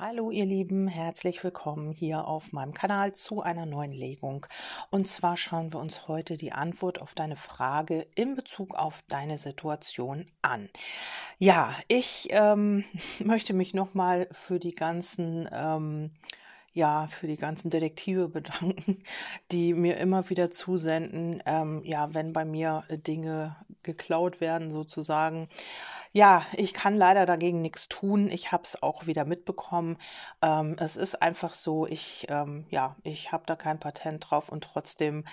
Hallo ihr Lieben, herzlich willkommen hier auf meinem Kanal zu einer neuen Legung. Und zwar schauen wir uns heute die Antwort auf deine Frage in Bezug auf deine Situation an. Ja, ich ähm, möchte mich nochmal für die ganzen... Ähm, ja, für die ganzen Detektive bedanken, die mir immer wieder zusenden, ähm, ja, wenn bei mir Dinge geklaut werden sozusagen ja, ich kann leider dagegen nichts tun. Ich habe es auch wieder mitbekommen. Ähm, es ist einfach so, ich, ähm, ja, ich habe da kein Patent drauf und trotzdem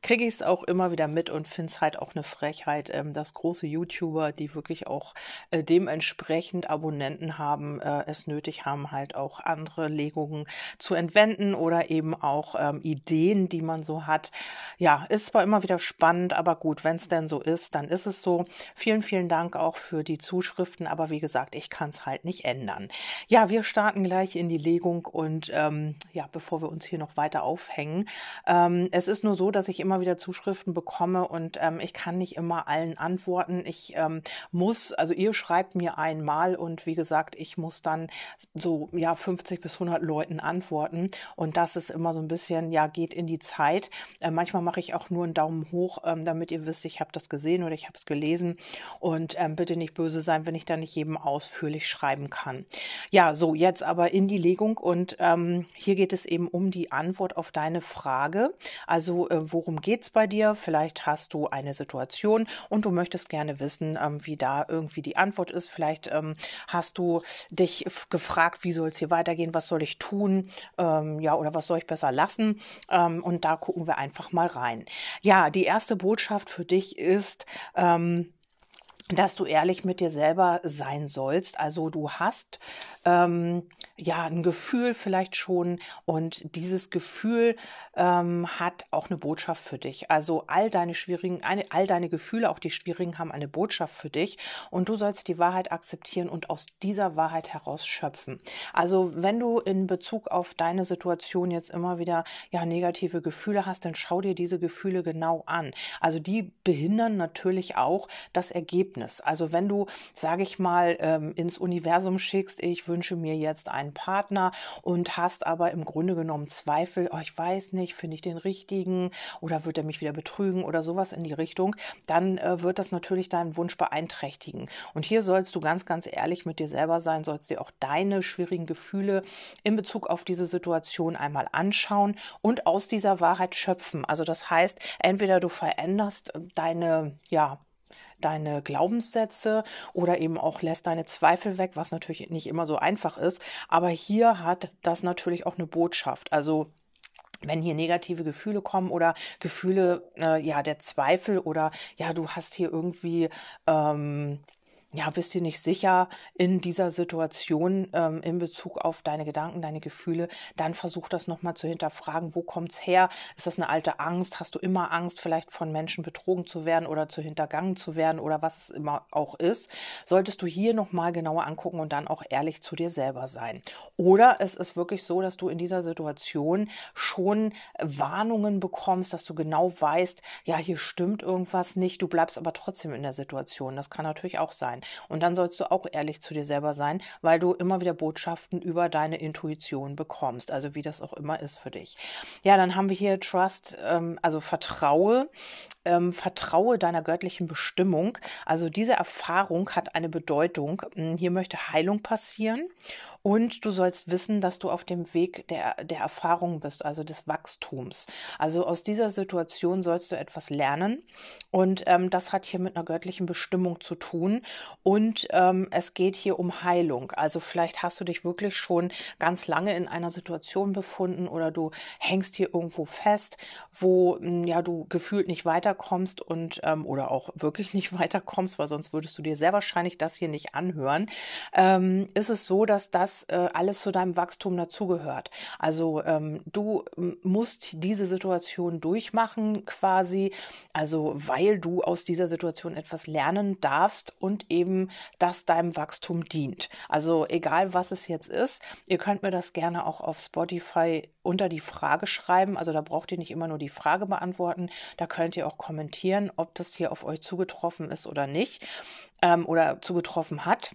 kriege ich es auch immer wieder mit und finde es halt auch eine Frechheit, ähm, dass große YouTuber, die wirklich auch äh, dementsprechend Abonnenten haben, äh, es nötig haben, halt auch andere Legungen zu entwenden oder eben auch ähm, Ideen, die man so hat. Ja, ist zwar immer wieder spannend, aber gut, wenn es denn so ist, dann ist es so. Vielen, vielen Dank auch für die Zuschriften, aber wie gesagt, ich kann es halt nicht ändern. Ja, wir starten gleich in die Legung und ähm, ja, bevor wir uns hier noch weiter aufhängen. Ähm, es ist nur so, dass ich immer wieder Zuschriften bekomme und ähm, ich kann nicht immer allen antworten. Ich ähm, muss, also ihr schreibt mir einmal und wie gesagt, ich muss dann so ja 50 bis 100 Leuten antworten und das ist immer so ein bisschen, ja, geht in die Zeit. Äh, manchmal mache ich auch nur einen Daumen hoch, ähm, damit ihr wisst, ich habe das gesehen oder ich habe es gelesen und ähm, bitte nicht böse böse sein, wenn ich da nicht jedem ausführlich schreiben kann. Ja, so, jetzt aber in die Legung und ähm, hier geht es eben um die Antwort auf deine Frage. Also, äh, worum geht es bei dir? Vielleicht hast du eine Situation und du möchtest gerne wissen, ähm, wie da irgendwie die Antwort ist. Vielleicht ähm, hast du dich gefragt, wie soll es hier weitergehen? Was soll ich tun? Ähm, ja, oder was soll ich besser lassen? Ähm, und da gucken wir einfach mal rein. Ja, die erste Botschaft für dich ist, ähm, dass du ehrlich mit dir selber sein sollst. Also du hast ähm, ja ein Gefühl vielleicht schon und dieses Gefühl ähm, hat auch eine Botschaft für dich. Also all deine schwierigen, all deine Gefühle, auch die schwierigen, haben eine Botschaft für dich und du sollst die Wahrheit akzeptieren und aus dieser Wahrheit heraus schöpfen. Also wenn du in Bezug auf deine Situation jetzt immer wieder ja negative Gefühle hast, dann schau dir diese Gefühle genau an. Also die behindern natürlich auch das Ergebnis. Also wenn du, sage ich mal, ähm, ins Universum schickst, ich wünsche mir jetzt einen Partner und hast aber im Grunde genommen Zweifel, oh, ich weiß nicht, finde ich den richtigen oder wird er mich wieder betrügen oder sowas in die Richtung, dann äh, wird das natürlich deinen Wunsch beeinträchtigen. Und hier sollst du ganz, ganz ehrlich mit dir selber sein, sollst dir auch deine schwierigen Gefühle in Bezug auf diese Situation einmal anschauen und aus dieser Wahrheit schöpfen. Also das heißt, entweder du veränderst deine, ja, deine Glaubenssätze oder eben auch lässt deine Zweifel weg, was natürlich nicht immer so einfach ist. Aber hier hat das natürlich auch eine Botschaft. Also wenn hier negative Gefühle kommen oder Gefühle äh, ja der Zweifel oder ja du hast hier irgendwie ähm, ja, bist dir nicht sicher in dieser Situation ähm, in Bezug auf deine Gedanken, deine Gefühle, dann versuch das nochmal zu hinterfragen. Wo kommt's her? Ist das eine alte Angst? Hast du immer Angst, vielleicht von Menschen betrogen zu werden oder zu hintergangen zu werden oder was es immer auch ist? Solltest du hier nochmal genauer angucken und dann auch ehrlich zu dir selber sein. Oder es ist wirklich so, dass du in dieser Situation schon Warnungen bekommst, dass du genau weißt, ja, hier stimmt irgendwas nicht, du bleibst aber trotzdem in der Situation. Das kann natürlich auch sein sein. Und dann sollst du auch ehrlich zu dir selber sein, weil du immer wieder Botschaften über deine Intuition bekommst, also wie das auch immer ist für dich. Ja, dann haben wir hier Trust, ähm, also Vertraue, ähm, Vertraue deiner göttlichen Bestimmung. Also diese Erfahrung hat eine Bedeutung. Hm, hier möchte Heilung passieren und du sollst wissen, dass du auf dem Weg der, der Erfahrung bist, also des Wachstums. Also aus dieser Situation sollst du etwas lernen. Und ähm, das hat hier mit einer göttlichen Bestimmung zu tun. Und ähm, es geht hier um Heilung. Also vielleicht hast du dich wirklich schon ganz lange in einer Situation befunden oder du hängst hier irgendwo fest, wo hm, ja du gefühlt nicht weiterkommst und ähm, oder auch wirklich nicht weiterkommst, weil sonst würdest du dir sehr wahrscheinlich das hier nicht anhören. Ähm, ist es so, dass das äh, alles zu deinem Wachstum dazugehört. Also ähm, du musst diese Situation durchmachen quasi, also weil du aus dieser Situation etwas lernen darfst und eben das deinem Wachstum dient. Also egal was es jetzt ist, ihr könnt mir das gerne auch auf Spotify unter die Frage schreiben. Also da braucht ihr nicht immer nur die Frage beantworten, da könnt ihr auch kommentieren, ob das hier auf euch zugetroffen ist oder nicht ähm, oder zugetroffen hat.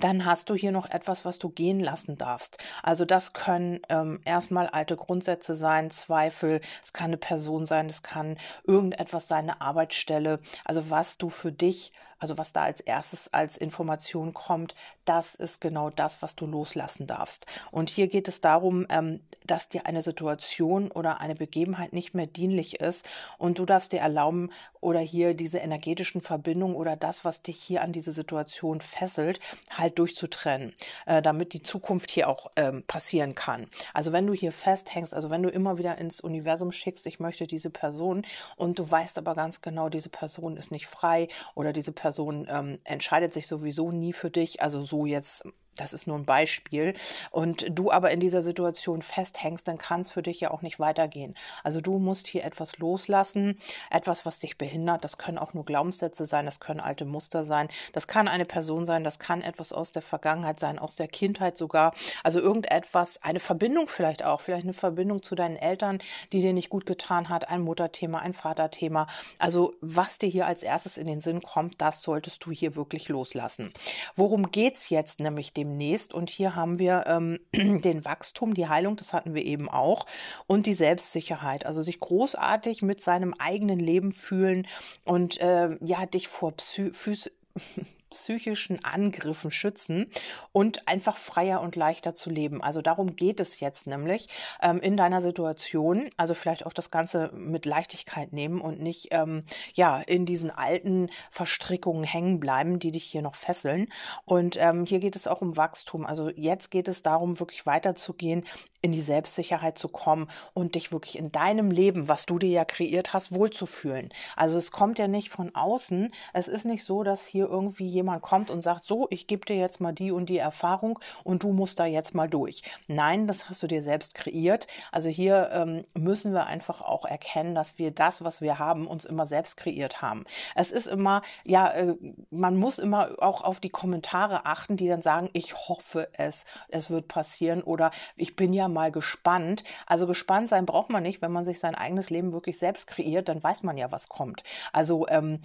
dann hast du hier noch etwas, was du gehen lassen darfst. Also das können ähm, erstmal alte Grundsätze sein, Zweifel, es kann eine Person sein, es kann irgendetwas sein, eine Arbeitsstelle. Also was du für dich also was da als erstes als Information kommt, das ist genau das, was du loslassen darfst. Und hier geht es darum, ähm, dass dir eine Situation oder eine Begebenheit nicht mehr dienlich ist und du darfst dir erlauben oder hier diese energetischen Verbindungen oder das, was dich hier an diese Situation fesselt, halt durchzutrennen, äh, damit die Zukunft hier auch ähm, passieren kann. Also wenn du hier festhängst, also wenn du immer wieder ins Universum schickst, ich möchte diese Person und du weißt aber ganz genau, diese Person ist nicht frei oder diese Person Person ähm, entscheidet sich sowieso nie für dich, also so jetzt das ist nur ein Beispiel, und du aber in dieser Situation festhängst, dann kann es für dich ja auch nicht weitergehen. Also du musst hier etwas loslassen, etwas, was dich behindert. Das können auch nur Glaubenssätze sein, das können alte Muster sein, das kann eine Person sein, das kann etwas aus der Vergangenheit sein, aus der Kindheit sogar. Also irgendetwas, eine Verbindung vielleicht auch, vielleicht eine Verbindung zu deinen Eltern, die dir nicht gut getan hat, ein Mutterthema, ein Vaterthema. Also was dir hier als erstes in den Sinn kommt, das solltest du hier wirklich loslassen. Worum geht es jetzt nämlich demnächst. Und hier haben wir ähm, den Wachstum, die Heilung, das hatten wir eben auch, und die Selbstsicherheit. Also sich großartig mit seinem eigenen Leben fühlen und äh, ja, dich vor Psy psychischen Angriffen schützen und einfach freier und leichter zu leben. Also darum geht es jetzt nämlich ähm, in deiner Situation. Also vielleicht auch das Ganze mit Leichtigkeit nehmen und nicht ähm, ja in diesen alten Verstrickungen hängen bleiben, die dich hier noch fesseln. Und ähm, hier geht es auch um Wachstum. Also jetzt geht es darum, wirklich weiterzugehen, in die Selbstsicherheit zu kommen und dich wirklich in deinem Leben, was du dir ja kreiert hast, wohlzufühlen. Also es kommt ja nicht von außen. Es ist nicht so, dass hier irgendwie jemand kommt und sagt, so, ich gebe dir jetzt mal die und die Erfahrung und du musst da jetzt mal durch. Nein, das hast du dir selbst kreiert. Also hier ähm, müssen wir einfach auch erkennen, dass wir das, was wir haben, uns immer selbst kreiert haben. Es ist immer, ja, äh, man muss immer auch auf die Kommentare achten, die dann sagen, ich hoffe es, es wird passieren oder ich bin ja mal gespannt. Also gespannt sein braucht man nicht, wenn man sich sein eigenes Leben wirklich selbst kreiert, dann weiß man ja, was kommt. Also ähm,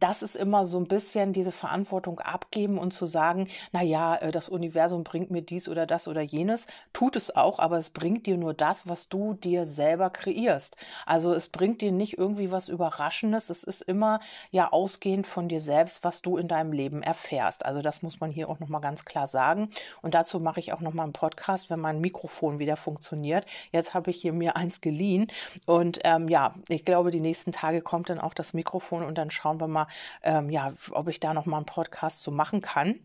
das ist immer so ein bisschen diese Verantwortung abgeben und zu sagen, na ja, äh, das Universum bringt mir dies oder das oder jenes, tut es auch, aber es bringt dir nur das, was du dir selber kreierst. Also es bringt dir nicht irgendwie was Überraschendes, es ist immer ja ausgehend von dir selbst, was du in deinem Leben erfährst. Also das muss man hier auch nochmal ganz klar sagen und dazu mache ich auch nochmal einen Podcast, wenn mein Mikrofon wieder funktioniert. Jetzt habe ich hier mir eins geliehen und ähm, ja, ich glaube, die nächsten Tage kommt dann auch das Mikrofon und dann schauen wir mal, ähm, ja, ob ich da noch mal einen Podcast zu machen kann.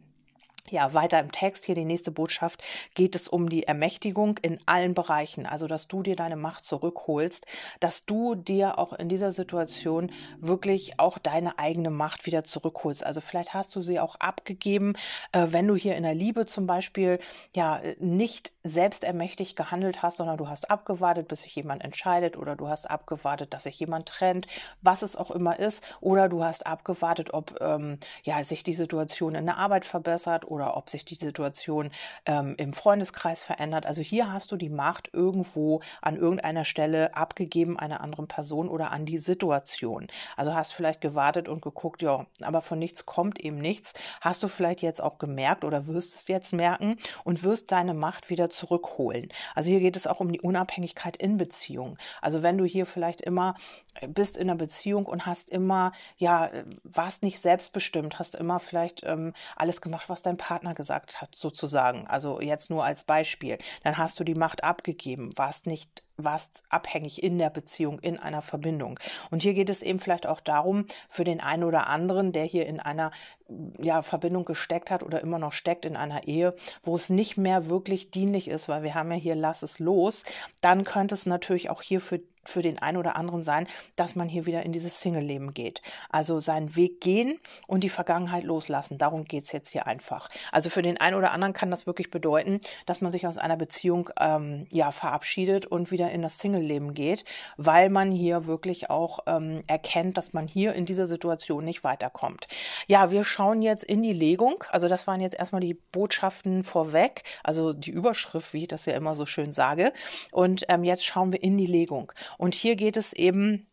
Ja, weiter im Text, hier die nächste Botschaft, geht es um die Ermächtigung in allen Bereichen. Also, dass du dir deine Macht zurückholst, dass du dir auch in dieser Situation wirklich auch deine eigene Macht wieder zurückholst. Also, vielleicht hast du sie auch abgegeben, äh, wenn du hier in der Liebe zum Beispiel ja nicht selbstermächtigt gehandelt hast, sondern du hast abgewartet, bis sich jemand entscheidet oder du hast abgewartet, dass sich jemand trennt, was es auch immer ist, oder du hast abgewartet, ob ähm, ja sich die Situation in der Arbeit verbessert oder ob sich die Situation ähm, im Freundeskreis verändert. Also hier hast du die Macht irgendwo an irgendeiner Stelle abgegeben einer anderen Person oder an die Situation. Also hast vielleicht gewartet und geguckt, ja, aber von nichts kommt eben nichts. Hast du vielleicht jetzt auch gemerkt oder wirst es jetzt merken und wirst deine Macht wieder zurückholen. Also hier geht es auch um die Unabhängigkeit in Beziehungen. Also wenn du hier vielleicht immer bist in einer Beziehung und hast immer, ja, äh, warst nicht selbstbestimmt, hast immer vielleicht ähm, alles gemacht, was dein Partner Partner gesagt hat, sozusagen. Also jetzt nur als Beispiel. Dann hast du die Macht abgegeben, warst nicht warst abhängig in der Beziehung, in einer Verbindung. Und hier geht es eben vielleicht auch darum, für den einen oder anderen, der hier in einer ja, Verbindung gesteckt hat oder immer noch steckt in einer Ehe, wo es nicht mehr wirklich dienlich ist, weil wir haben ja hier lass es los, dann könnte es natürlich auch hier für für den einen oder anderen sein, dass man hier wieder in dieses Single-Leben geht. Also seinen Weg gehen und die Vergangenheit loslassen. Darum geht es jetzt hier einfach. Also für den einen oder anderen kann das wirklich bedeuten, dass man sich aus einer Beziehung ähm, ja, verabschiedet und wieder in das Single-Leben geht, weil man hier wirklich auch ähm, erkennt, dass man hier in dieser Situation nicht weiterkommt. Ja, wir schauen jetzt in die Legung. Also das waren jetzt erstmal die Botschaften vorweg, also die Überschrift, wie ich das ja immer so schön sage. Und ähm, jetzt schauen wir in die Legung. Und hier geht es eben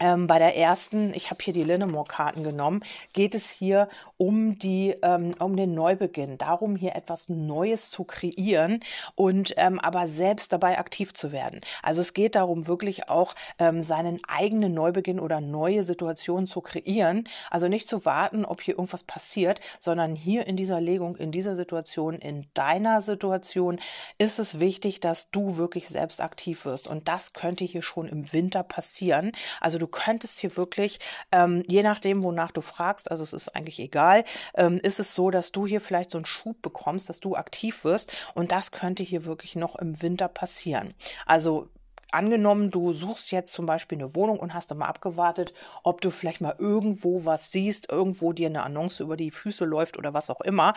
ähm, bei der ersten, ich habe hier die Linnemore-Karten genommen, geht es hier um, die, ähm, um den Neubeginn, darum hier etwas Neues zu kreieren und ähm, aber selbst dabei aktiv zu werden. Also es geht darum, wirklich auch ähm, seinen eigenen Neubeginn oder neue Situationen zu kreieren. Also nicht zu warten, ob hier irgendwas passiert, sondern hier in dieser Legung, in dieser Situation, in deiner Situation ist es wichtig, dass du wirklich selbst aktiv wirst. Und das könnte hier schon im Winter passieren. Also du könntest hier wirklich, ähm, je nachdem, wonach du fragst, also es ist eigentlich egal, ähm, ist es so, dass du hier vielleicht so einen Schub bekommst, dass du aktiv wirst und das könnte hier wirklich noch im Winter passieren. Also angenommen, du suchst jetzt zum Beispiel eine Wohnung und hast immer abgewartet, ob du vielleicht mal irgendwo was siehst, irgendwo dir eine Annonce über die Füße läuft oder was auch immer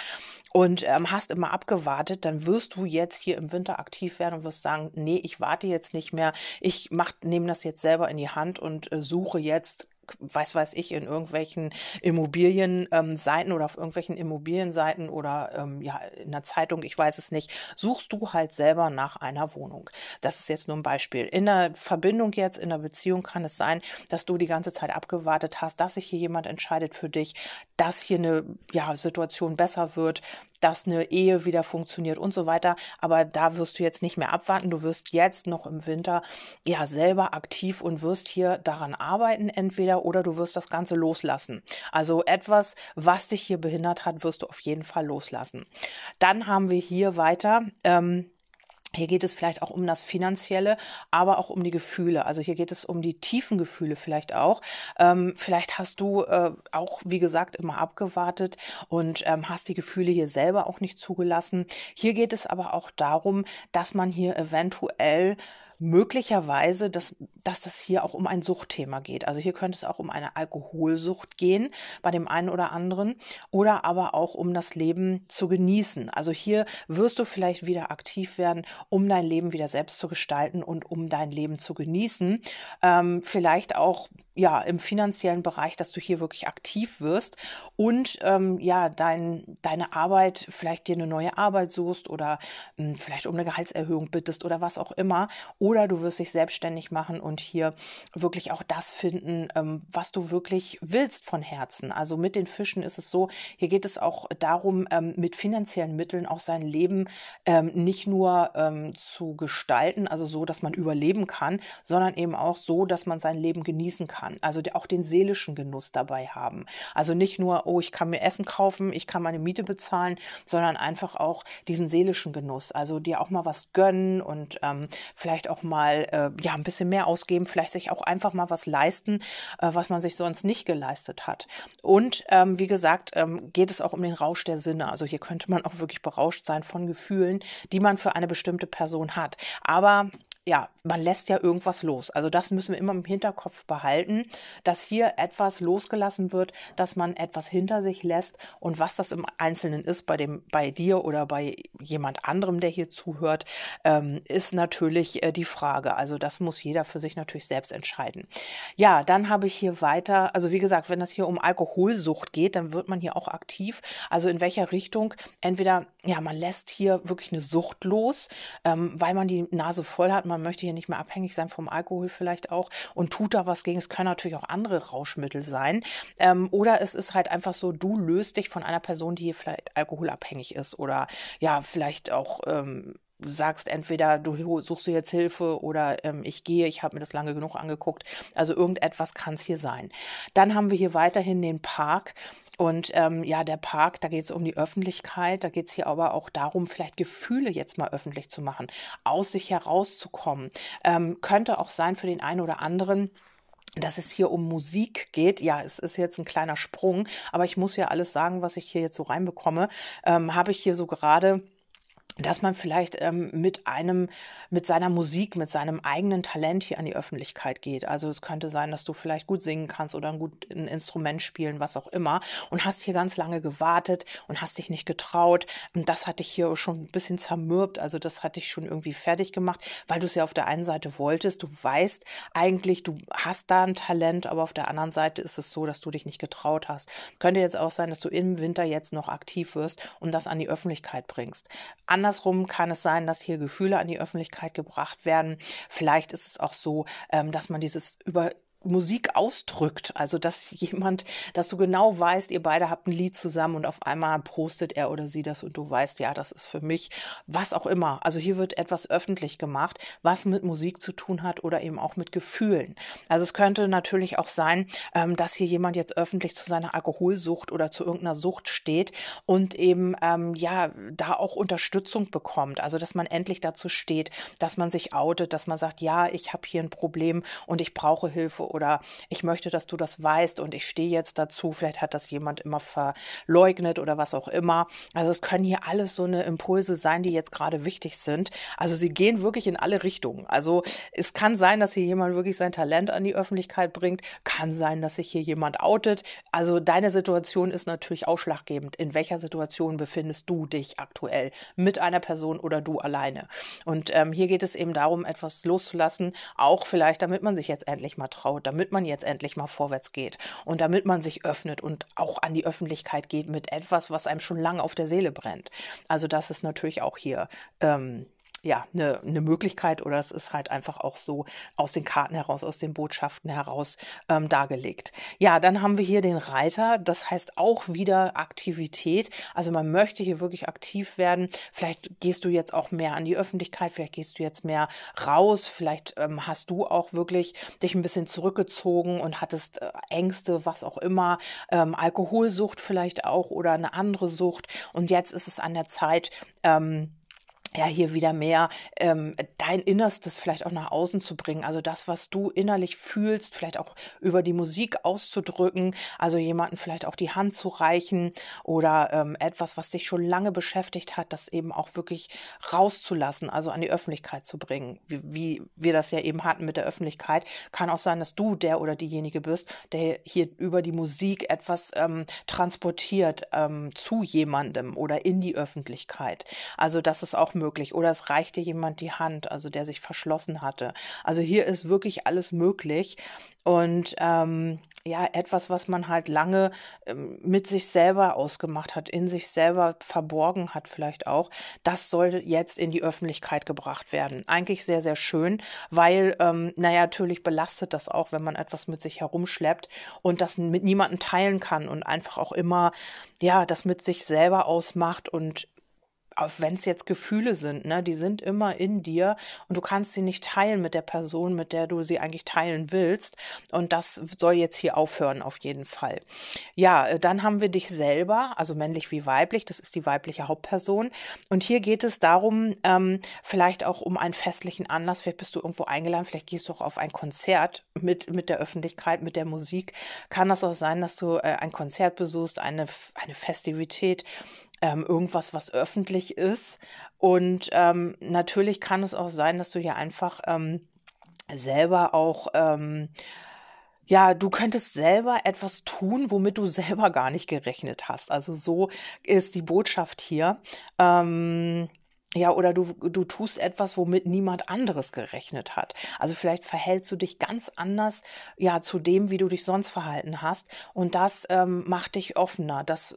und ähm, hast immer abgewartet, dann wirst du jetzt hier im Winter aktiv werden und wirst sagen, nee, ich warte jetzt nicht mehr, ich nehme das jetzt selber in die Hand und äh, suche jetzt weiß weiß ich, in irgendwelchen Immobilienseiten ähm, oder auf irgendwelchen Immobilienseiten oder ähm, ja, in der Zeitung, ich weiß es nicht, suchst du halt selber nach einer Wohnung. Das ist jetzt nur ein Beispiel. In der Verbindung jetzt, in der Beziehung kann es sein, dass du die ganze Zeit abgewartet hast, dass sich hier jemand entscheidet für dich, dass hier eine ja, Situation besser wird, dass eine Ehe wieder funktioniert und so weiter. Aber da wirst du jetzt nicht mehr abwarten. Du wirst jetzt noch im Winter ja selber aktiv und wirst hier daran arbeiten, entweder oder du wirst das Ganze loslassen. Also etwas, was dich hier behindert hat, wirst du auf jeden Fall loslassen. Dann haben wir hier weiter. Ähm, hier geht es vielleicht auch um das Finanzielle, aber auch um die Gefühle. Also hier geht es um die tiefen Gefühle vielleicht auch. Ähm, vielleicht hast du äh, auch, wie gesagt, immer abgewartet und ähm, hast die Gefühle hier selber auch nicht zugelassen. Hier geht es aber auch darum, dass man hier eventuell möglicherweise, dass, dass das hier auch um ein Suchtthema geht. Also hier könnte es auch um eine Alkoholsucht gehen bei dem einen oder anderen oder aber auch um das Leben zu genießen. Also hier wirst du vielleicht wieder aktiv werden, um dein Leben wieder selbst zu gestalten und um dein Leben zu genießen. Ähm, vielleicht auch ja im finanziellen Bereich, dass du hier wirklich aktiv wirst und ähm, ja dein, deine Arbeit, vielleicht dir eine neue Arbeit suchst oder mh, hm, vielleicht um eine Gehaltserhöhung bittest oder was auch immer. Oder du wirst dich selbstständig machen und hier wirklich auch das finden, ähm, was du wirklich willst von Herzen. Also mit den Fischen ist es so, hier geht es auch darum, ähm, mit finanziellen Mitteln auch sein Leben ähm, nicht nur zu gestalten, also so, dass man überleben kann, sondern eben auch so, dass man sein Leben genießen kann kann. Also auch den seelischen Genuss dabei haben. Also nicht nur, oh, ich kann mir Essen kaufen, ich kann meine Miete bezahlen, sondern einfach auch diesen seelischen Genuss. Also dir auch mal was gönnen und ähm, vielleicht auch mal äh, ja ein bisschen mehr ausgeben, vielleicht sich auch einfach mal was leisten, äh, was man sich sonst nicht geleistet hat. Und ähm, wie gesagt, ähm, geht es auch um den Rausch der Sinne. Also hier könnte man auch wirklich berauscht sein von Gefühlen, die man für eine bestimmte Person hat. Aber ja, man lässt ja irgendwas los. Also das müssen wir immer im Hinterkopf behalten, dass hier etwas losgelassen wird, dass man etwas hinter sich lässt und was das im Einzelnen ist, bei dem, bei dir oder bei jemand anderem, der hier zuhört, ähm, ist natürlich äh, die Frage. Also das muss jeder für sich natürlich selbst entscheiden. Ja, dann habe ich hier weiter, also wie gesagt, wenn das hier um Alkoholsucht geht, dann wird man hier auch aktiv. Also in welcher Richtung? Entweder, ja, man lässt hier wirklich eine Sucht los, ähm, weil man die Nase voll hat, man möchte hier nicht mehr abhängig sein vom Alkohol vielleicht auch und tut da was gegen. Es können natürlich auch andere Rauschmittel sein. Ähm, oder es ist halt einfach so, du löst dich von einer Person, die hier vielleicht alkoholabhängig ist oder ja, vielleicht auch ähm, sagst entweder du suchst du jetzt Hilfe oder ähm, ich gehe, ich habe mir das lange genug angeguckt. Also irgendetwas kann es hier sein. Dann haben wir hier weiterhin den Park. Und ähm, ja, der Park, da geht es um die Öffentlichkeit, da geht es hier aber auch darum, vielleicht Gefühle jetzt mal öffentlich zu machen, aus sich herauszukommen. Ähm, könnte auch sein für den einen oder anderen, dass es hier um Musik geht. Ja, es ist jetzt ein kleiner Sprung, aber ich muss ja alles sagen, was ich hier jetzt so reinbekomme. Ähm, Habe ich hier so gerade dass man vielleicht ähm, mit einem, mit seiner Musik, mit seinem eigenen Talent hier an die Öffentlichkeit geht. Also es könnte sein, dass du vielleicht gut singen kannst oder ein gut Instrument spielen, was auch immer, und hast hier ganz lange gewartet und hast dich nicht getraut. Und das hat dich hier schon ein bisschen zermürbt. Also das hat dich schon irgendwie fertig gemacht, weil du es ja auf der einen Seite wolltest. Du weißt eigentlich, du hast da ein Talent, aber auf der anderen Seite ist es so, dass du dich nicht getraut hast. Könnte jetzt auch sein, dass du im Winter jetzt noch aktiv wirst und das an die Öffentlichkeit bringst. An Andersrum kann es sein, dass hier Gefühle an die Öffentlichkeit gebracht werden. Vielleicht ist es auch so, ähm, dass man dieses über Musik ausdrückt. Also, dass jemand, dass du genau weißt, ihr beide habt ein Lied zusammen und auf einmal postet er oder sie das und du weißt, ja, das ist für mich, was auch immer. Also hier wird etwas öffentlich gemacht, was mit Musik zu tun hat oder eben auch mit Gefühlen. Also es könnte natürlich auch sein, ähm, dass hier jemand jetzt öffentlich zu seiner Alkoholsucht oder zu irgendeiner Sucht steht und eben ähm, ja da auch Unterstützung bekommt. Also dass man endlich dazu steht, dass man sich outet, dass man sagt, ja, ich habe hier ein Problem und ich brauche Hilfe oder ich möchte, dass du das weißt und ich stehe jetzt dazu. Vielleicht hat das jemand immer verleugnet oder was auch immer. Also es können hier alles so eine Impulse sein, die jetzt gerade wichtig sind. Also sie gehen wirklich in alle Richtungen. Also es kann sein, dass hier jemand wirklich sein Talent an die Öffentlichkeit bringt. Kann sein, dass sich hier jemand outet. Also deine Situation ist natürlich ausschlaggebend. In welcher Situation befindest du dich aktuell mit einer Person oder du alleine? Und ähm, hier geht es eben darum, etwas loszulassen, auch vielleicht, damit man sich jetzt endlich mal traut, damit man jetzt endlich mal vorwärts geht und damit man sich öffnet und auch an die Öffentlichkeit geht mit etwas, was einem schon lange auf der Seele brennt. Also das ist natürlich auch hier ähm, ja, eine, eine Möglichkeit oder es ist halt einfach auch so aus den Karten heraus, aus den Botschaften heraus ähm, dargelegt. Ja, dann haben wir hier den Reiter, das heißt auch wieder Aktivität. Also man möchte hier wirklich aktiv werden. Vielleicht gehst du jetzt auch mehr an die Öffentlichkeit, vielleicht gehst du jetzt mehr raus, vielleicht ähm, hast du auch wirklich dich ein bisschen zurückgezogen und hattest äh, Ängste, was auch immer, ähm, Alkoholsucht vielleicht auch oder eine andere Sucht. Und jetzt ist es an der Zeit, ähm, ja, hier wieder mehr ähm, dein Innerstes vielleicht auch nach außen zu bringen. Also das, was du innerlich fühlst, vielleicht auch über die Musik auszudrücken. Also jemanden vielleicht auch die Hand zu reichen oder ähm, etwas, was dich schon lange beschäftigt hat, das eben auch wirklich rauszulassen, also an die Öffentlichkeit zu bringen. Wie, wie wir das ja eben hatten mit der Öffentlichkeit. Kann auch sein, dass du der oder diejenige bist, der hier über die Musik etwas ähm, transportiert ähm, zu jemandem oder in die Öffentlichkeit. Also das ist auch möglich möglich. Oder es reichte jemand die Hand, also der sich verschlossen hatte. Also hier ist wirklich alles möglich. Und ähm, ja, etwas, was man halt lange ähm, mit sich selber ausgemacht hat, in sich selber verborgen hat vielleicht auch, das soll jetzt in die Öffentlichkeit gebracht werden. Eigentlich sehr, sehr schön, weil, ähm, naja, natürlich belastet das auch, wenn man etwas mit sich herumschleppt und das mit niemandem teilen kann und einfach auch immer, ja, das mit sich selber ausmacht und auch wenn es jetzt Gefühle sind, ne, die sind immer in dir und du kannst sie nicht teilen mit der Person, mit der du sie eigentlich teilen willst. Und das soll jetzt hier aufhören, auf jeden Fall. Ja, äh, dann haben wir dich selber, also männlich wie weiblich, das ist die weibliche Hauptperson. Und hier geht es darum, ähm, vielleicht auch um einen festlichen Anlass, vielleicht bist du irgendwo eingeladen, vielleicht gehst du auch auf ein Konzert mit, mit der Öffentlichkeit, mit der Musik. Kann das auch sein, dass du äh, ein Konzert besuchst, eine, eine Festivität, ähm, irgendwas, was öffentlich ist. Und ähm, natürlich kann es auch sein, dass du hier einfach ähm, selber auch ähm, ja, du könntest selber etwas tun, womit du selber gar nicht gerechnet hast. Also so ist die Botschaft hier. Ähm, ja, oder du, du tust etwas, womit niemand anderes gerechnet hat. Also vielleicht verhältst du dich ganz anders, ja, zu dem, wie du dich sonst verhalten hast. Und das ähm, macht dich offener. Das,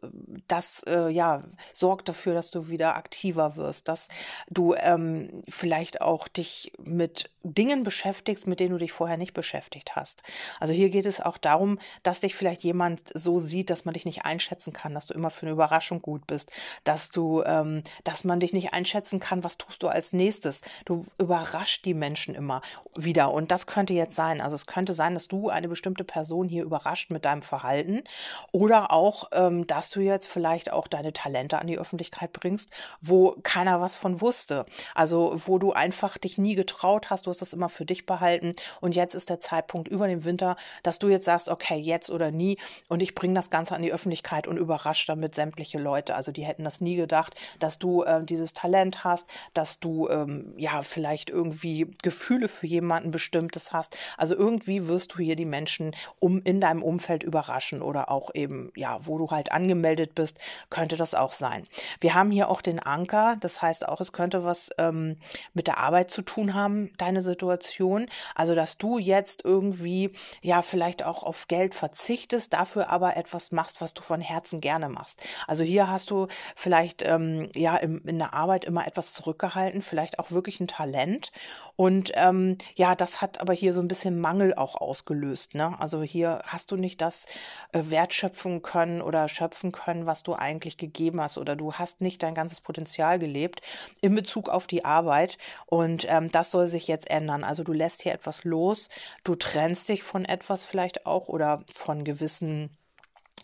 das, äh, ja, sorgt dafür, dass du wieder aktiver wirst, dass du ähm, vielleicht auch dich mit Dingen beschäftigst, mit denen du dich vorher nicht beschäftigt hast. Also hier geht es auch darum, dass dich vielleicht jemand so sieht, dass man dich nicht einschätzen kann, dass du immer für eine Überraschung gut bist, dass du, ähm, dass man dich nicht einschätzen kann, was tust du als nächstes. Du überrascht die Menschen immer wieder und das könnte jetzt sein. Also es könnte sein, dass du eine bestimmte Person hier überrascht mit deinem Verhalten oder auch, ähm, dass du jetzt vielleicht auch deine Talente an die Öffentlichkeit bringst, wo keiner was von wusste. Also wo du einfach dich nie getraut hast, du hast das immer für dich behalten und jetzt ist der Zeitpunkt über den Winter, dass du jetzt sagst, okay, jetzt oder nie und ich bringe das Ganze an die Öffentlichkeit und überrasche damit sämtliche Leute. Also die hätten das nie gedacht, dass du äh, dieses Talent hast, dass du ähm, ja vielleicht irgendwie Gefühle für jemanden bestimmtes hast. Also irgendwie wirst du hier die Menschen um in deinem Umfeld überraschen oder auch eben ja, wo du halt angemeldet bist, könnte das auch sein. Wir haben hier auch den Anker, das heißt auch, es könnte was ähm, mit der Arbeit zu tun haben, deine Situation. Also, dass du jetzt irgendwie, ja, vielleicht auch auf Geld verzichtest, dafür aber etwas machst, was du von Herzen gerne machst. Also hier hast du vielleicht, ähm, ja, im, in der Arbeit immer etwas zurückgehalten, vielleicht auch wirklich ein Talent. Und ähm, ja, das hat aber hier so ein bisschen Mangel auch ausgelöst. Ne? Also hier hast du nicht das äh, wertschöpfen können oder schöpfen können, was du eigentlich gegeben hast, oder du hast nicht dein ganzes Potenzial gelebt in Bezug auf die Arbeit. Und ähm, das soll sich jetzt ändern. Also du lässt hier etwas los, du trennst dich von etwas vielleicht auch oder von gewissen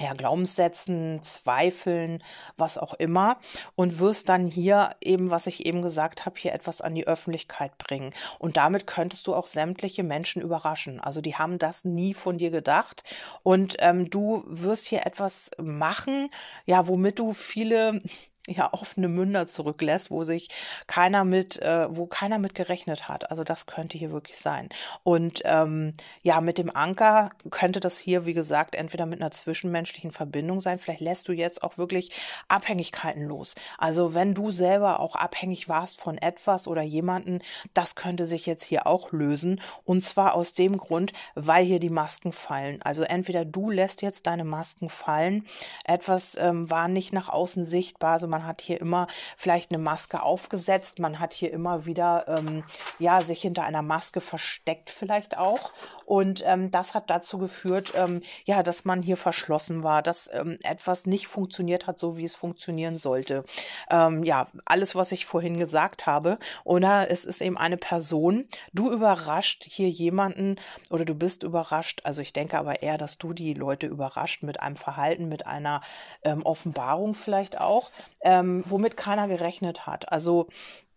ja, Glaubenssätzen, Zweifeln, was auch immer und wirst dann hier eben, was ich eben gesagt habe, hier etwas an die Öffentlichkeit bringen. Und damit könntest du auch sämtliche Menschen überraschen. Also die haben das nie von dir gedacht und ähm, du wirst hier etwas machen, ja, womit du viele ja offene Münder zurücklässt, wo sich keiner mit, äh, wo keiner mit gerechnet hat. Also das könnte hier wirklich sein. Und ähm, ja, mit dem Anker könnte das hier, wie gesagt, entweder mit einer zwischenmenschlichen Verbindung sein. Vielleicht lässt du jetzt auch wirklich Abhängigkeiten los. Also wenn du selber auch abhängig warst von etwas oder jemanden, das könnte sich jetzt hier auch lösen. Und zwar aus dem Grund, weil hier die Masken fallen. Also entweder du lässt jetzt deine Masken fallen, etwas ähm, war nicht nach außen sichtbar, also man hat hier immer vielleicht eine Maske aufgesetzt, man hat hier immer wieder ähm, ja sich hinter einer Maske versteckt vielleicht auch und ähm, das hat dazu geführt, ähm, ja, dass man hier verschlossen war, dass ähm, etwas nicht funktioniert hat, so wie es funktionieren sollte. Ähm, ja, alles, was ich vorhin gesagt habe. Oder es ist eben eine Person. Du überrascht hier jemanden oder du bist überrascht. Also ich denke aber eher, dass du die Leute überrascht mit einem Verhalten, mit einer ähm, Offenbarung vielleicht auch, ähm, womit keiner gerechnet hat. Also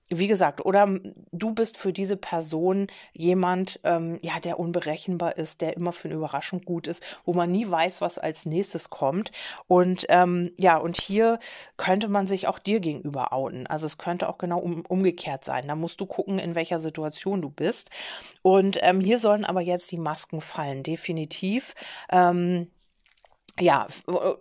wie gesagt, oder du bist für diese Person jemand, ähm, ja, der unberechenbar ist, der immer für eine Überraschung gut ist, wo man nie weiß, was als nächstes kommt. Und ähm, ja, und hier könnte man sich auch dir gegenüber outen. Also es könnte auch genau um, umgekehrt sein. Da musst du gucken, in welcher Situation du bist. Und ähm, hier sollen aber jetzt die Masken fallen, definitiv. Ähm, ja,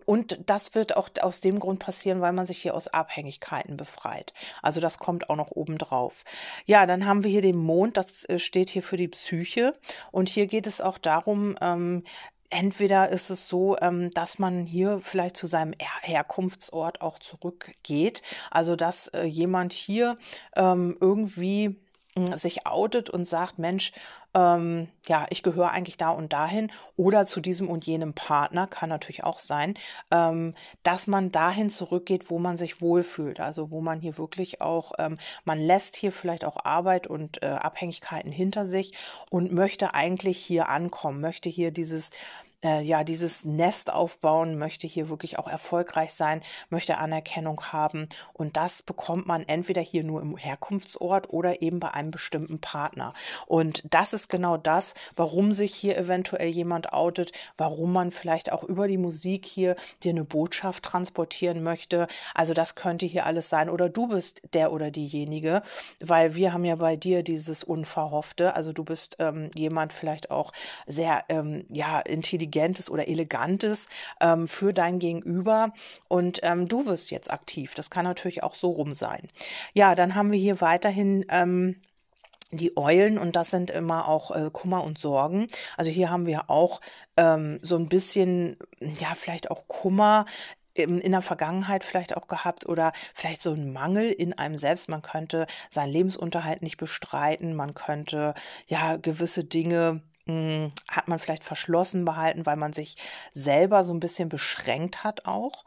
und das wird auch aus dem Grund passieren, weil man sich hier aus Abhängigkeiten befreit. Also das kommt auch noch oben drauf. Ja, dann haben wir hier den Mond, das äh, steht hier für die Psyche. Und hier geht es auch darum, ähm, entweder ist es so, ähm, dass man hier vielleicht zu seinem Herkunftsort auch zurückgeht. Also dass äh, jemand hier ähm, irgendwie sich outet und sagt, Mensch, ähm, ja, ich gehöre eigentlich da und dahin oder zu diesem und jenem Partner, kann natürlich auch sein, ähm, dass man dahin zurückgeht, wo man sich wohlfühlt, also wo man hier wirklich auch, ähm, man lässt hier vielleicht auch Arbeit und äh, Abhängigkeiten hinter sich und möchte eigentlich hier ankommen, möchte hier dieses äh, ja, dieses Nest aufbauen, möchte hier wirklich auch erfolgreich sein, möchte Anerkennung haben. Und das bekommt man entweder hier nur im Herkunftsort oder eben bei einem bestimmten Partner. Und das ist genau das, warum sich hier eventuell jemand outet, warum man vielleicht auch über die Musik hier dir eine Botschaft transportieren möchte. Also das könnte hier alles sein. Oder du bist der oder diejenige, weil wir haben ja bei dir dieses Unverhoffte. Also du bist ähm, jemand vielleicht auch sehr ähm, ja intelligent intelligentes oder elegantes ähm, für dein Gegenüber und ähm, du wirst jetzt aktiv. Das kann natürlich auch so rum sein. Ja, dann haben wir hier weiterhin ähm, die Eulen und das sind immer auch äh, Kummer und Sorgen. Also hier haben wir auch ähm, so ein bisschen, ja, vielleicht auch Kummer in der Vergangenheit vielleicht auch gehabt oder vielleicht so ein Mangel in einem selbst. Man könnte seinen Lebensunterhalt nicht bestreiten, man könnte ja gewisse Dinge hm, hat man vielleicht verschlossen behalten, weil man sich selber so ein bisschen beschränkt hat auch.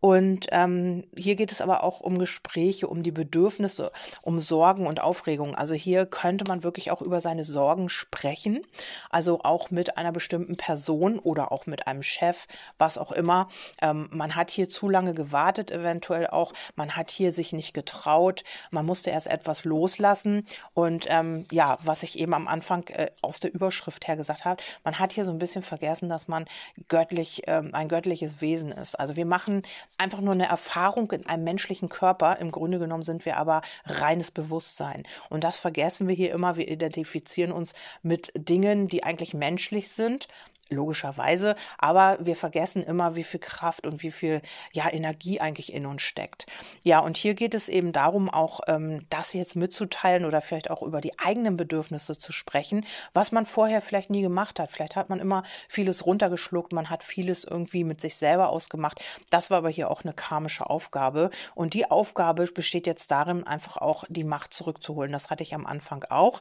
Und ähm, hier geht es aber auch um Gespräche, um die Bedürfnisse, um Sorgen und Aufregungen. Also hier könnte man wirklich auch über seine Sorgen sprechen. Also auch mit einer bestimmten Person oder auch mit einem Chef, was auch immer. Ähm, man hat hier zu lange gewartet, eventuell auch. Man hat hier sich nicht getraut. Man musste erst etwas loslassen. Und ähm, ja, was ich eben am Anfang äh, aus der Überschrift her gesagt habe, man hat hier so ein bisschen vergessen, dass man göttlich, ähm, ein göttliches Wesen ist. Also wir machen einfach nur eine Erfahrung in einem menschlichen Körper. Im Grunde genommen sind wir aber reines Bewusstsein. Und das vergessen wir hier immer. Wir identifizieren uns mit Dingen, die eigentlich menschlich sind, logischerweise, aber wir vergessen immer, wie viel Kraft und wie viel ja, Energie eigentlich in uns steckt. Ja, und hier geht es eben darum, auch ähm, das jetzt mitzuteilen oder vielleicht auch über die eigenen Bedürfnisse zu sprechen, was man vorher vielleicht nie gemacht hat. Vielleicht hat man immer vieles runtergeschluckt, man hat vieles irgendwie mit sich selber ausgemacht. Das war aber hier auch eine karmische Aufgabe. Und die Aufgabe besteht jetzt darin, einfach auch die Macht zurückzuholen. Das hatte ich am Anfang auch.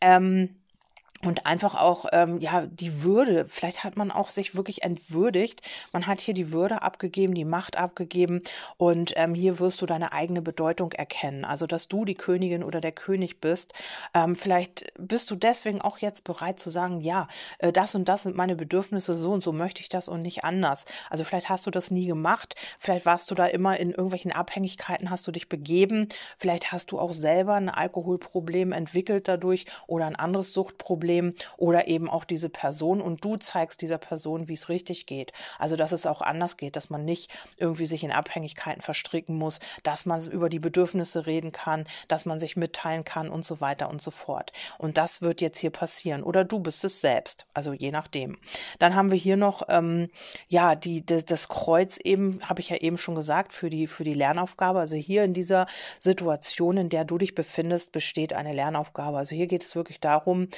Ähm, und einfach auch ähm, ja die Würde. Vielleicht hat man auch sich wirklich entwürdigt. Man hat hier die Würde abgegeben, die Macht abgegeben und ähm, hier wirst du deine eigene Bedeutung erkennen. Also dass du die Königin oder der König bist. Ähm, vielleicht bist du deswegen auch jetzt bereit zu sagen, ja, äh, das und das sind meine Bedürfnisse, so und so möchte ich das und nicht anders. Also vielleicht hast du das nie gemacht. Vielleicht warst du da immer in irgendwelchen Abhängigkeiten, hast du dich begeben. Vielleicht hast du auch selber ein Alkoholproblem entwickelt dadurch oder ein anderes Suchtproblem Problem oder eben auch diese Person und du zeigst dieser Person, wie es richtig geht. Also, dass es auch anders geht, dass man nicht irgendwie sich in Abhängigkeiten verstricken muss, dass man über die Bedürfnisse reden kann, dass man sich mitteilen kann und so weiter und so fort. Und das wird jetzt hier passieren. Oder du bist es selbst. Also je nachdem. Dann haben wir hier noch, ähm, ja, die, die, das Kreuz eben, habe ich ja eben schon gesagt, für die, für die Lernaufgabe. Also hier in dieser Situation, in der du dich befindest, besteht eine Lernaufgabe. Also hier geht es wirklich darum,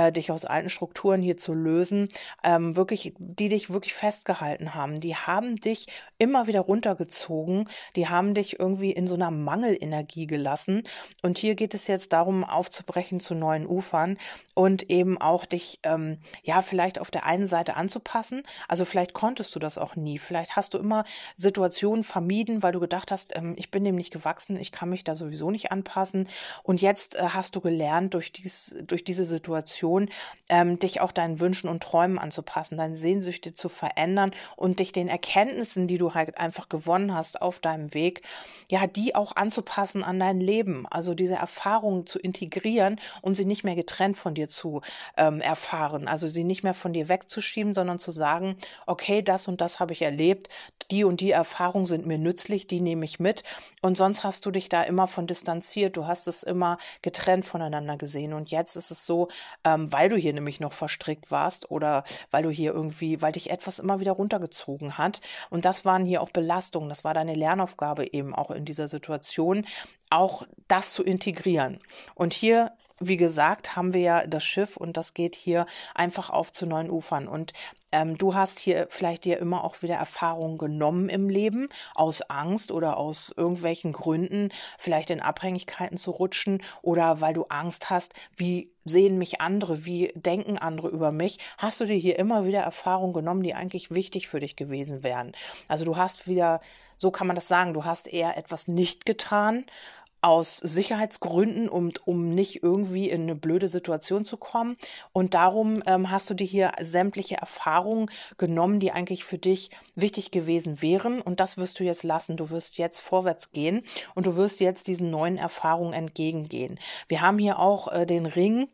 äh, dich aus alten Strukturen hier zu lösen, ähm, wirklich, die dich wirklich festgehalten haben. Die haben dich immer wieder runtergezogen, die haben dich irgendwie in so einer Mangelenergie gelassen. Und hier geht es jetzt darum, aufzubrechen zu neuen Ufern und eben auch dich, ähm, ja, vielleicht auf der einen Seite anzupassen. Also vielleicht konntest du das auch nie. Vielleicht hast du immer Situationen vermieden, weil du gedacht hast, ähm, ich bin dem nicht gewachsen, ich kann mich da sowieso nicht anpassen. Und jetzt äh, hast du gelernt, durch, dies, durch diese Situation, Situation, ähm, dich auch deinen Wünschen und Träumen anzupassen, deine Sehnsüchte zu verändern und dich den Erkenntnissen, die du halt einfach gewonnen hast auf deinem Weg, ja, die auch anzupassen an dein Leben. Also diese Erfahrungen zu integrieren und sie nicht mehr getrennt von dir zu ähm, erfahren. Also sie nicht mehr von dir wegzuschieben, sondern zu sagen, okay, das und das habe ich erlebt, die und die Erfahrungen sind mir nützlich, die nehme ich mit. Und sonst hast du dich da immer von distanziert, du hast es immer getrennt voneinander gesehen. Und jetzt ist es so, ähm, weil du hier nämlich noch verstrickt warst oder weil du hier irgendwie, weil dich etwas immer wieder runtergezogen hat. Und das waren hier auch Belastungen, das war deine Lernaufgabe eben auch in dieser Situation, auch das zu integrieren. Und hier wie gesagt, haben wir ja das Schiff und das geht hier einfach auf zu neuen Ufern. Und ähm, du hast hier vielleicht dir immer auch wieder Erfahrungen genommen im Leben, aus Angst oder aus irgendwelchen Gründen, vielleicht in Abhängigkeiten zu rutschen oder weil du Angst hast, wie sehen mich andere, wie denken andere über mich, hast du dir hier immer wieder Erfahrungen genommen, die eigentlich wichtig für dich gewesen wären. Also du hast wieder, so kann man das sagen, du hast eher etwas nicht getan, aus Sicherheitsgründen, um, um nicht irgendwie in eine blöde Situation zu kommen. Und darum ähm, hast du dir hier sämtliche Erfahrungen genommen, die eigentlich für dich wichtig gewesen wären. Und das wirst du jetzt lassen. Du wirst jetzt vorwärts gehen und du wirst jetzt diesen neuen Erfahrungen entgegengehen. Wir haben hier auch äh, den Ring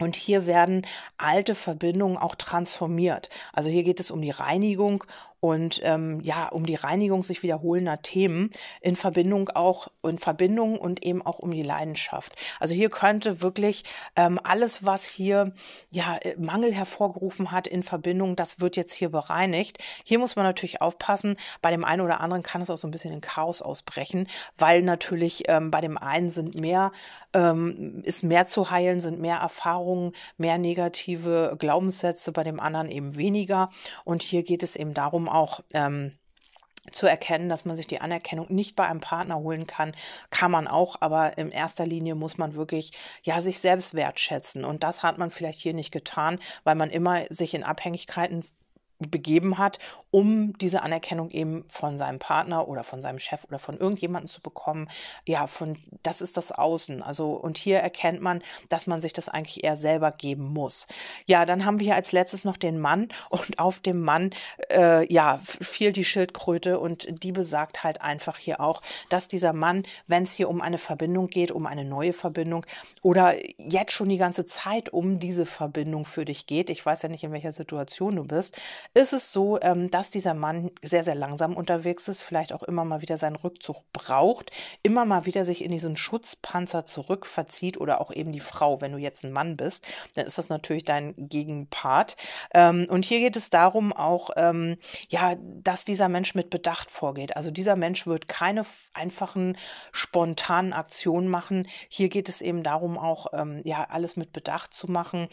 und hier werden alte Verbindungen auch transformiert. Also hier geht es um die Reinigung und ähm, ja, um die Reinigung sich wiederholender Themen in Verbindung auch, in Verbindung und eben auch um die Leidenschaft. Also hier könnte wirklich ähm, alles, was hier ja äh, Mangel hervorgerufen hat in Verbindung, das wird jetzt hier bereinigt. Hier muss man natürlich aufpassen, bei dem einen oder anderen kann es auch so ein bisschen in Chaos ausbrechen, weil natürlich ähm, bei dem einen sind mehr, ähm, ist mehr zu heilen, sind mehr Erfahrungen, mehr negative Glaubenssätze, bei dem anderen eben weniger. Und hier geht es eben darum, auch ähm, zu erkennen, dass man sich die Anerkennung nicht bei einem Partner holen kann, kann man auch, aber in erster Linie muss man wirklich ja sich selbst wertschätzen. Und das hat man vielleicht hier nicht getan, weil man immer sich in Abhängigkeiten begeben hat, um diese Anerkennung eben von seinem Partner oder von seinem Chef oder von irgendjemandem zu bekommen. Ja, von das ist das Außen. Also und hier erkennt man, dass man sich das eigentlich eher selber geben muss. Ja, dann haben wir hier als letztes noch den Mann und auf dem Mann äh, ja fiel die Schildkröte und die besagt halt einfach hier auch, dass dieser Mann, wenn es hier um eine Verbindung geht, um eine neue Verbindung oder jetzt schon die ganze Zeit um diese Verbindung für dich geht, ich weiß ja nicht in welcher Situation du bist, ist es so, ähm, dass dieser Mann sehr, sehr langsam unterwegs ist, vielleicht auch immer mal wieder seinen Rückzug braucht, immer mal wieder sich in diesen Schutzpanzer zurückverzieht oder auch eben die Frau, wenn du jetzt ein Mann bist, dann ist das natürlich dein Gegenpart. Ähm, und hier geht es darum auch, ähm, ja, dass dieser Mensch mit Bedacht vorgeht. Also dieser Mensch wird keine einfachen, spontanen Aktionen machen. Hier geht es eben darum, auch ähm, ja alles mit Bedacht zu machen,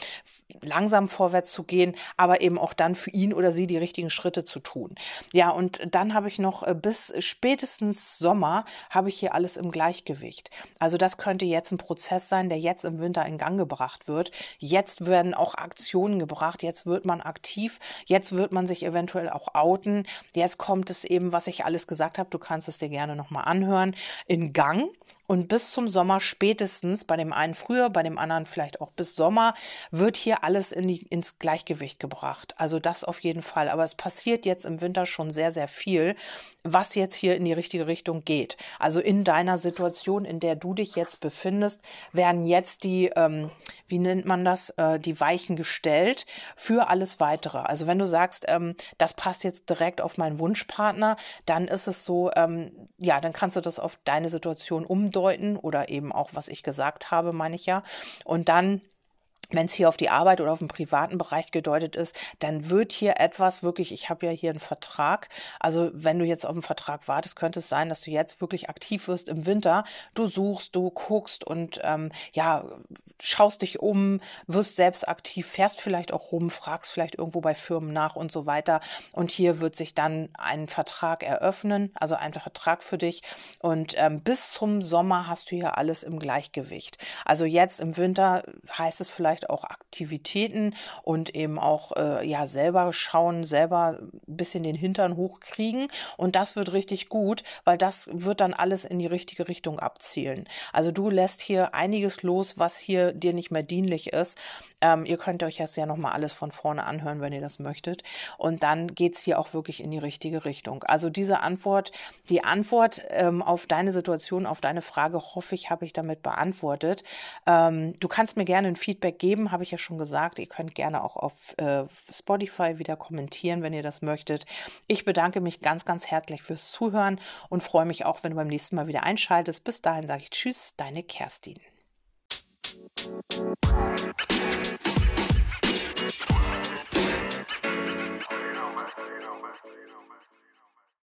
langsam vorwärts zu gehen, aber eben auch dann für ihn oder sie die richtigen Schritte zu tun. Ja, und dann habe ich noch äh, bis spätestens Sommer habe ich hier alles im Gleichgewicht. Also das könnte jetzt ein Prozess sein, der jetzt im Winter in Gang gebracht wird. Jetzt werden auch Aktionen gebracht, jetzt wird man aktiv, jetzt wird man sich eventuell auch outen. Jetzt kommt es eben, was ich alles gesagt habe, du kannst es dir gerne nochmal anhören, in Gang. Und bis zum Sommer spätestens, bei dem einen früher, bei dem anderen vielleicht auch bis Sommer, wird hier alles in die, ins Gleichgewicht gebracht. Also das auf jeden Fall. Aber es passiert jetzt im Winter schon sehr, sehr viel, was jetzt hier in die richtige Richtung geht. Also in deiner Situation, in der du dich jetzt befindest, werden jetzt die, ähm, wie nennt man das, äh, die Weichen gestellt für alles weitere. Also wenn du sagst, ähm, das passt jetzt direkt auf meinen Wunschpartner, dann ist es so, ähm, ja, dann kannst du das auf deine Situation umdeuten oder eben auch, was ich gesagt habe, meine ich ja. Und dann wenn es hier auf die Arbeit oder auf den privaten Bereich gedeutet ist, dann wird hier etwas wirklich, ich habe ja hier einen Vertrag, also wenn du jetzt auf den Vertrag wartest, könnte es sein, dass du jetzt wirklich aktiv wirst im Winter. Du suchst, du guckst und ähm, ja, schaust dich um, wirst selbst aktiv, fährst vielleicht auch rum, fragst vielleicht irgendwo bei Firmen nach und so weiter. Und hier wird sich dann ein Vertrag eröffnen, also ein Vertrag für dich. Und ähm, bis zum Sommer hast du hier alles im Gleichgewicht. Also jetzt im Winter heißt es vielleicht, vielleicht auch Aktivitäten und eben auch äh, ja selber schauen, selber ein bisschen den Hintern hochkriegen. Und das wird richtig gut, weil das wird dann alles in die richtige Richtung abzielen. Also du lässt hier einiges los, was hier dir nicht mehr dienlich ist. Ähm, ihr könnt euch das ja nochmal alles von vorne anhören, wenn ihr das möchtet. Und dann geht es hier auch wirklich in die richtige Richtung. Also diese Antwort, die Antwort ähm, auf deine Situation, auf deine Frage, hoffe ich, habe ich damit beantwortet. Ähm, du kannst mir gerne ein Feedback geben, habe ich ja schon gesagt. Ihr könnt gerne auch auf äh, Spotify wieder kommentieren, wenn ihr das möchtet. Ich bedanke mich ganz, ganz herzlich fürs Zuhören und freue mich auch, wenn du beim nächsten Mal wieder einschaltest. Bis dahin sage ich Tschüss, deine Kerstin.